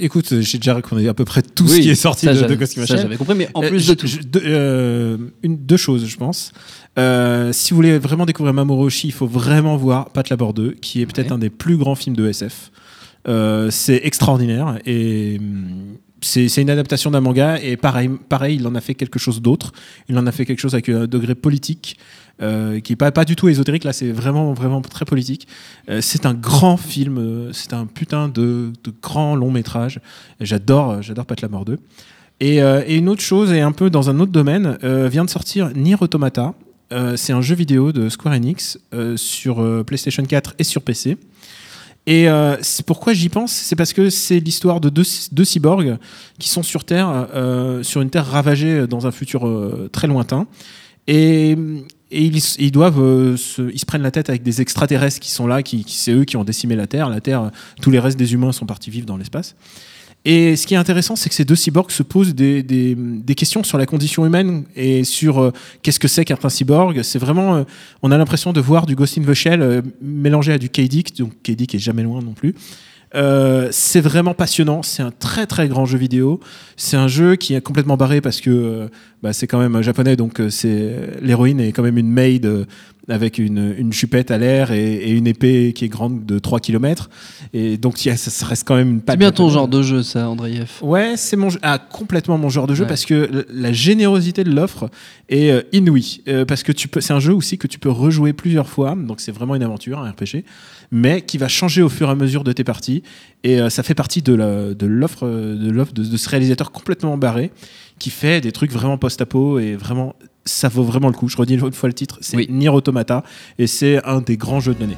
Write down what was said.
Écoute, j'ai déjà reconnu à peu près tout ce qui est sorti de, de Ghost ça, j'avais compris, mais en Euh, plus de tout. euh, une, deux choses, je pense. Euh, si vous voulez vraiment découvrir Mamoru Oshii, il faut vraiment voir Pat Labor 2, qui est peut-être Ouais. un des plus grands films de SF. C'est extraordinaire et hum, c'est une adaptation d'un manga et pareil, pareil, il en a fait quelque chose d'autre. Il en a fait quelque chose avec un degré politique euh, qui est pas, pas du tout ésotérique. Là, c'est vraiment vraiment très politique. Euh, c'est un grand film. euh, C'est un putain de, grand long métrage. J'adore, euh, j'adore Pat Labor 2. Et, euh, et une autre chose, et un peu dans un autre domaine, euh, vient de sortir Nier Automata. Euh, c'est un jeu vidéo de Square Enix euh, sur euh, PlayStation 4 et sur PC. Et euh, pourquoi j'y pense, c'est parce que c'est l'histoire de deux, cyborgs qui sont sur Terre, euh, sur une Terre ravagée dans un futur euh, très lointain. Et, ils, doivent, euh, se, ils se prennent la tête avec des extraterrestres qui sont là, qui, qui c'est eux qui ont décimé la Terre. La Terre, tous les restes des humains sont partis vivre dans l'espace. Et ce qui est intéressant, c'est que ces deux cyborgs se posent des, des, questions sur la condition humaine et sur euh, qu'est-ce que c'est qu'un cyborg. C'est vraiment, euh, on a l'impression de voir du Ghost in the Shell euh, mélangé à du K-Dick, donc K-Dick est jamais loin non plus. Euh, c'est vraiment passionnant. C'est un très très grand jeu vidéo. C'est un jeu qui est complètement barré parce que euh, bah, c'est quand même japonais, donc euh, c'est l'héroïne est quand même une maid euh, avec une, une chupette à l'air et, et une épée qui est grande de 3 km. Et donc ça, reste quand même une C'est bien ton genre de jeu, ça, Andreev. Ouais, c'est mon jeu- ah, complètement mon genre de jeu Ouais. parce que la générosité de l'offre est inouïe. Parce que tu peux, c'est un jeu aussi que tu peux rejouer plusieurs fois, donc c'est vraiment une aventure, un RPG, mais qui va changer au fur et à mesure de tes parties. Et euh, ça fait partie de l'offre de l'offre de, de ce réalisateur complètement barré qui fait des trucs vraiment post-apo et vraiment ça vaut vraiment le coup. Je redis une fois le titre, c'est Oui. Nier Automata et c'est un des grands jeux de l'année.